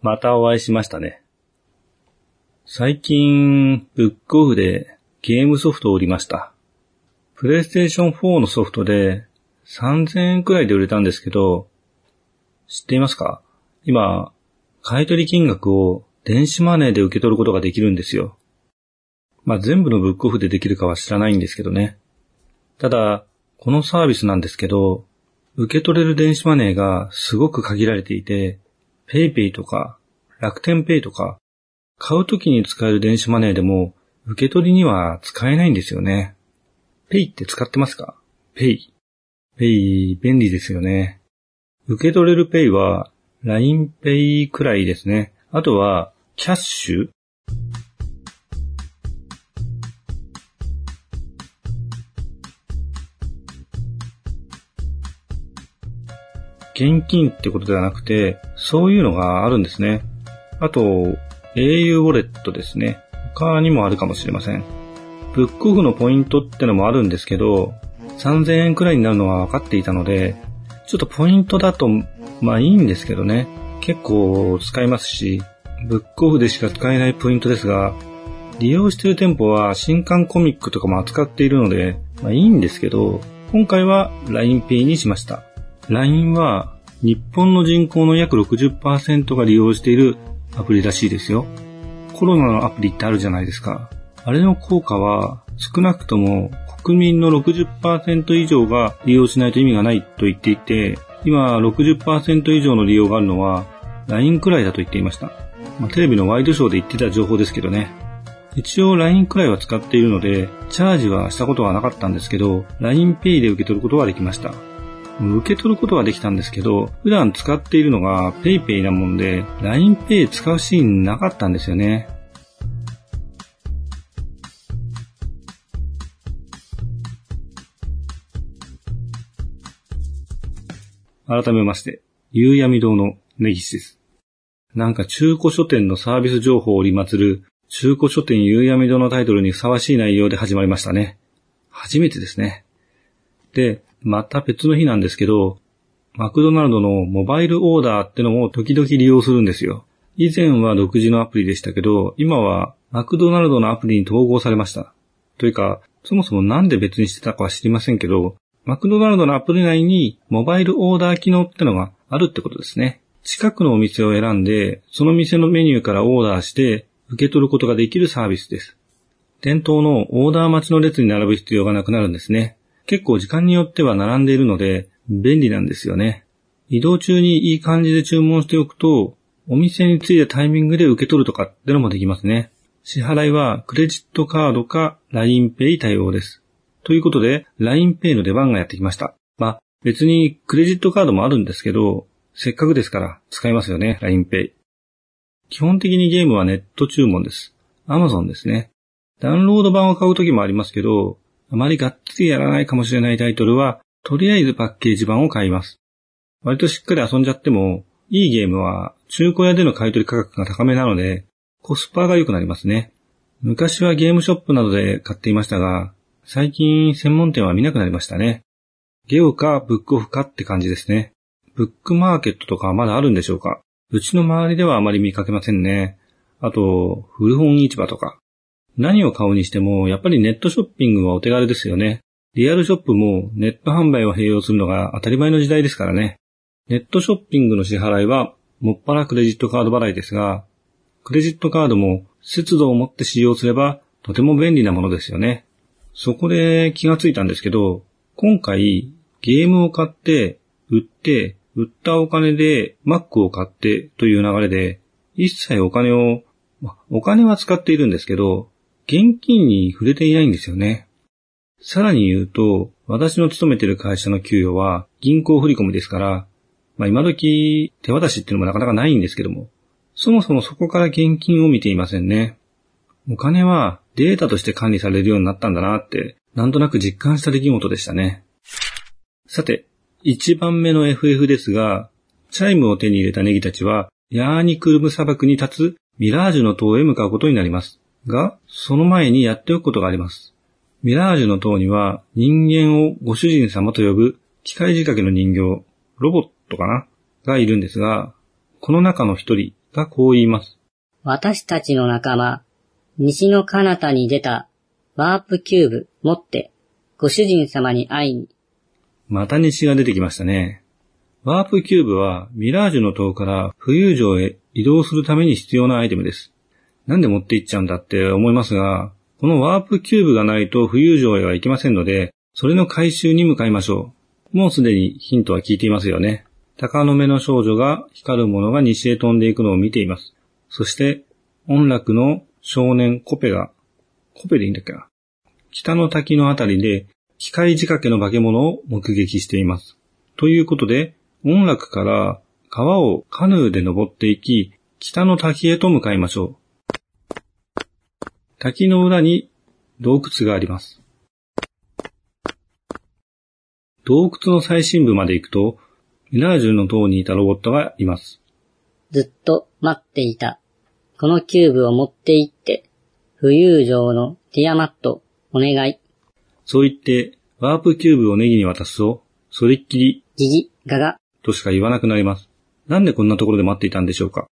またお会いしましたね。最近、ブックオフでゲームソフトを売りました。プレイステーション4のソフトで3000円くらいで売れたんですけど、知っていますか？今、買取金額を電子マネーで受け取ることができるんですよ。まあ、全部のブックオフでできるかは知らないんですけどね。ただ、このサービスなんですけど、受け取れる電子マネーがすごく限られていて、 PayPay とか楽天ペイとか、買う時に使える電子マネーでも受け取りには使えないんですよね。ペイって使ってますか？ペイ。ペイ、便利ですよね。受け取れるペイは、LINEPay くらいですね。あとは、キャッシュ現金ってことではなくて、そういうのがあるんですね。あと、au ウォレットですね。他にもあるかもしれません。ブックオフのポイントってのもあるんですけど、3000円くらいになるのは分かっていたので、ちょっとポイントだと、まあいいんですけどね。結構使いますし、ブックオフでしか使えないポイントですが、利用している店舗は新刊コミックとかも扱っているので、まあいいんですけど、今回は LINEPay にしました。LINE は日本の人口の約60%が利用しているアプリらしいですよ。コロナのアプリってあるじゃないですか。あれの効果は少なくとも国民の60%以上が利用しないと意味がないと言っていて、今60%以上の利用があるのは LINE くらいだと言っていました。まあ、テレビのワイドショーで言ってた情報ですけどね。一応 LINE くらいは使っているので、チャージはしたことはなかったんですけど、LINEPay で受け取ることはできました。受け取ることはできたんですけど、普段使っているのが PayPay なもんで、LINEPay 使うシーンなかったんですよね。改めまして、夕闇堂の根岸です。なんか中古書店のサービス情報を織り祭る中古書店夕闇堂のタイトルにふさわしい内容で始まりましたね。初めてですね。で、また別の日なんですけど、マクドナルドのモバイルオーダーってのも時々利用するんですよ。以前は独自のアプリでしたけど、今はマクドナルドのアプリに統合されました。というか、そもそもなんで別にしてたかは知りませんけど、マクドナルドのアプリ内にモバイルオーダー機能ってのがあるってことですね。近くのお店を選んで、その店のメニューからオーダーして受け取ることができるサービスです。店頭のオーダー待ちの列に並ぶ必要がなくなるんですね。結構時間によっては並んでいるので便利なんですよね。移動中にいい感じで注文しておくと、お店に着いたタイミングで受け取るとかってのもできますね。支払いはクレジットカードか LINEPay 対応です。ということで、LINEPay の出番がやってきました。まあ、別にクレジットカードもあるんですけど、せっかくですから使いますよね、LINEPay。基本的にゲームはネット注文です。Amazon ですね。ダウンロード版を買う時もありますけど、あまりがっつりやらないかもしれないタイトルは、とりあえずパッケージ版を買います。割としっかり遊んじゃっても、いいゲームは中古屋での買い取り価格が高めなので、コスパが良くなりますね。昔はゲームショップなどで買っていましたが、最近専門店は見なくなりましたね。ゲオかブックオフかって感じですね。ブックマーケットとかまだあるんでしょうかうちの周りではあまり見かけませんね。あと、古本市場とか。何を買うにしても、やっぱりネットショッピングはお手軽ですよね。リアルショップもネット販売を併用するのが当たり前の時代ですからね。ネットショッピングの支払いは、もっぱらクレジットカード払いですが、クレジットカードも節度を持って使用すればとても便利なものですよね。そこで気がついたんですけど、今回ゲームを買って、売って、売ったお金で Mac を買ってという流れで、一切お金を、お金は使っているんですけど、現金に触れていないんですよね。さらに言うと、私の勤めてる会社の給与は銀行振込ですから、まあ今時手渡しっていうのもなかなかないんですけども、そもそもそこから現金を見ていませんね。お金はデータとして管理されるようになったんだなって、なんとなく実感した出来事でしたね。さて、1番目の FF ですが、チャイムを手に入れたネギたちは、ヤーニクルム砂漠に立つミラージュの塔へ向かうことになります。が、その前にやっておくことがあります。ミラージュの塔には人間をご主人様と呼ぶ機械仕掛けの人形、ロボットかながいるんですが、この中の一人がこう言います。私たちの仲間、西の彼方に出たワープキューブ持って、ご主人様に会いに、また西が出てきましたね。ワープキューブはミラージュの塔から浮遊城へ移動するために必要なアイテムです。なんで持って行っちゃうんだって思いますが、このワープキューブがないと浮遊城へは行けませんので、それの回収に向かいましょう。もうすでにヒントは聞いていますよね。鷹の目の少女が光るものが西へ飛んでいくのを見ています。そして、音楽の少年コペが、コペでいいんだっけな。北の滝のあたりで機械仕掛けの化け物を目撃しています。ということで、音楽から川をカヌーで登っていき、北の滝へと向かいましょう。滝の裏に洞窟があります。洞窟の最深部まで行くと、ミラージュの塔にいたロボットがいます。ずっと待っていた。このキューブを持って行って、浮遊城のティアマット、お願い。そう言って、ワープキューブをネギに渡すと、それっきりギギ、ガガ。としか言わなくなります。なんでこんなところで待っていたんでしょうかこ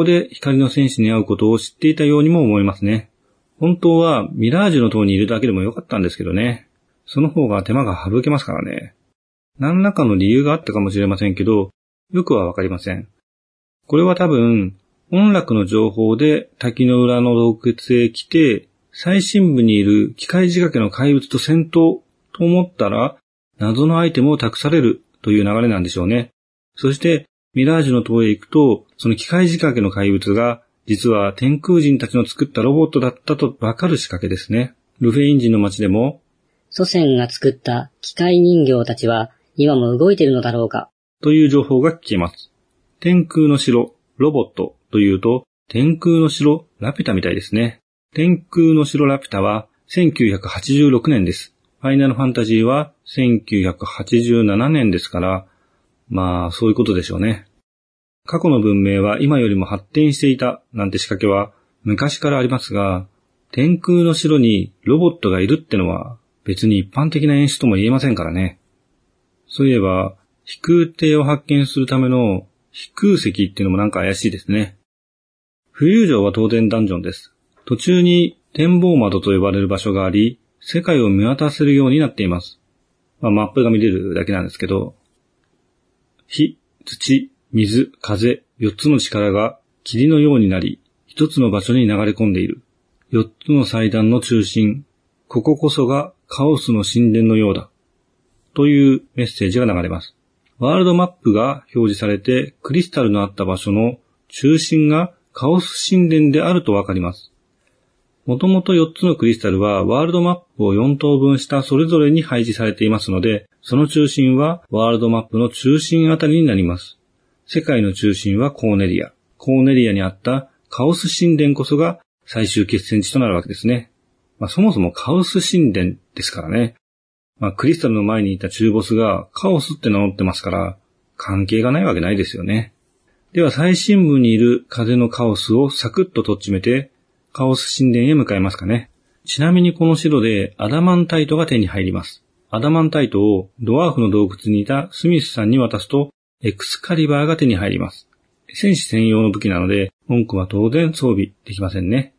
こで光の戦士に会うことを知っていたようにも思いますね。本当はミラージュの塔にいるだけでもよかったんですけどね。その方が手間が省けますからね。何らかの理由があったかもしれませんけど、よくはわかりません。これは多分、音楽の情報で滝の裏の洞窟へ来て、最深部にいる機械仕掛けの怪物と戦闘と思ったら、謎のアイテムを託されるという流れなんでしょうね。そして、ミラージュの塔へ行くと、その機械仕掛けの怪物が、実は天空人たちの作ったロボットだったとわかる仕掛けですね。ルフェイン人の街でも、祖先が作った機械人形たちは、今も動いてるのだろうか。という情報が聞けます。天空の城、ロボットというと、天空の城、ラピュタみたいですね。天空の城ラピュタは1986年です。ファイナルファンタジーは1987年ですから、まあそういうことでしょうね。過去の文明は今よりも発展していたなんて仕掛けは昔からありますが、天空の城にロボットがいるってのは別に一般的な演出とも言えませんからね。そういえば、飛空艇を発見するための飛空石っていうのもなんか怪しいですね。浮遊城は当然ダンジョンです。途中に展望窓と呼ばれる場所があり、世界を見渡せるようになっています。まあ、マップが見れるだけなんですけど、火、土、水、風、四つの力が霧のようになり、一つの場所に流れ込んでいる。四つの祭壇の中心、こここそがカオスの神殿のようだ。というメッセージが流れます。ワールドマップが表示されて、クリスタルのあった場所の中心がカオス神殿であるとわかります。もともと4つのクリスタルはワールドマップを4等分したそれぞれに配置されていますので、その中心はワールドマップの中心あたりになります。世界の中心はコーネリア。コーネリアにあったカオス神殿こそが最終決戦地となるわけですね。まあ、そもそもカオス神殿ですからね。まあ、クリスタルの前にいた中ボスがカオスって名乗ってますから、関係がないわけないですよね。では最深部にいる風のカオスをサクッととっちめて、カオス神殿へ向かいますかね。ちなみにこの城でアダマンタイトが手に入ります。アダマンタイトをドワーフの洞窟にいたスミスさんに渡すと、エクスカリバーが手に入ります。戦士専用の武器なので、文句は当然装備できませんね。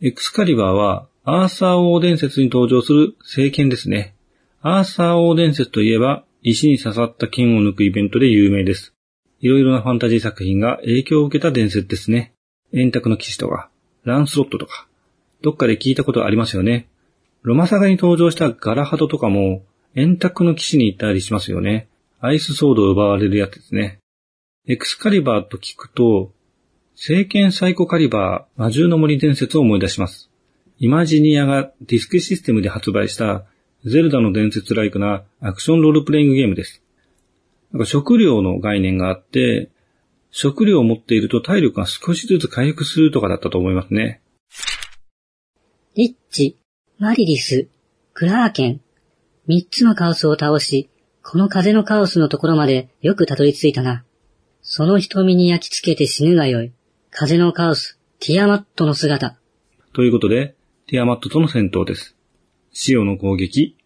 エクスカリバーは、アーサー王伝説に登場する聖剣ですね。アーサー王伝説といえば、石に刺さった剣を抜くイベントで有名です。いろいろなファンタジー作品が影響を受けた伝説ですね。円卓の騎士とか、ランスロットとか、どっかで聞いたことありますよね。ロマサガに登場したガラハドとかも、円卓の騎士に行ったりしますよね。アイスソードを奪われるやつですね。エクスカリバーと聞くと、聖剣サイコカリバー魔獣の森伝説を思い出します。イマジニアがディスクシステムで発売したゼルダの伝説ライクなアクションロールプレイングゲームです。なんか食料の概念があって、食料を持っていると体力が少しずつ回復するとかだったと思いますね。リッチ、マリリス、クラーケン。三つのカオスを倒し、この風のカオスのところまでよくたどり着いたな。その瞳に焼き付けて死ぬがよい。風のカオス、ティアマットの姿。ということで、ティアマットとの戦闘です。塩の攻撃。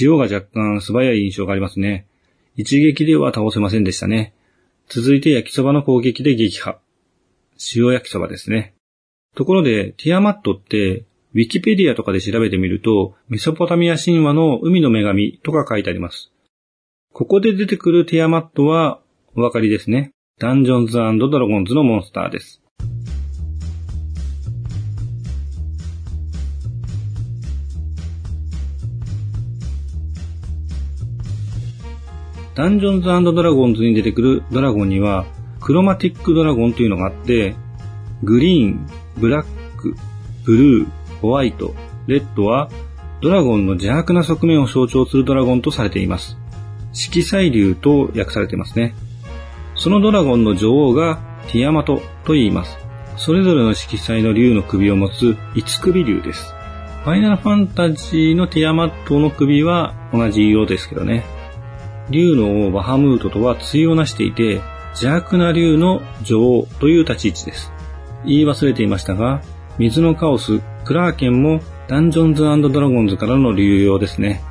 塩が若干素早い印象がありますね。一撃では倒せませんでしたね。続いて焼きそばの攻撃で撃破。塩焼きそばですね。ところで、ティアマットって、ウィキペディアとかで調べてみると、メソポタミア神話の海の女神とか書いてあります。ここで出てくるティアマットは、お分かりですね。ダンジョンズドラゴンズのモンスターです。ダンジョンズドラゴンズに出てくるドラゴンには、クロマティックドラゴンというのがあって、グリーン、ブラック、ブルー、ホワイト、レッドは、ドラゴンの邪悪な側面を象徴するドラゴンとされています。色彩竜と訳されていますね。そのドラゴンの女王がティアマトと言います。それぞれの色彩の竜の首を持つ五首竜です。ファイナルファンタジーのティアマトの首は同じ色ですけどね。竜の王バハムートとは対をなしていて、邪悪な竜の女王という立ち位置です。言い忘れていましたが、水のカオス、クラーケンもダンジョンズドラゴンズからの流用ですね。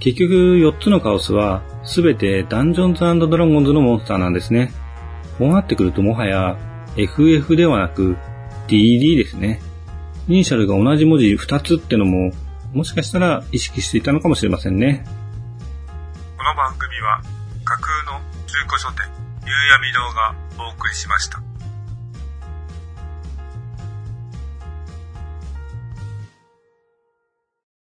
結局4つのカオスはすべてダンジョンズドラゴンズのモンスターなんですね。こうなってくるともはや FF ではなく DD ですね。イニシャルが同じ文字2つってのももしかしたら意識していたのかもしれませんね。この番組は架空の中古書店夕闇堂がお送りしました。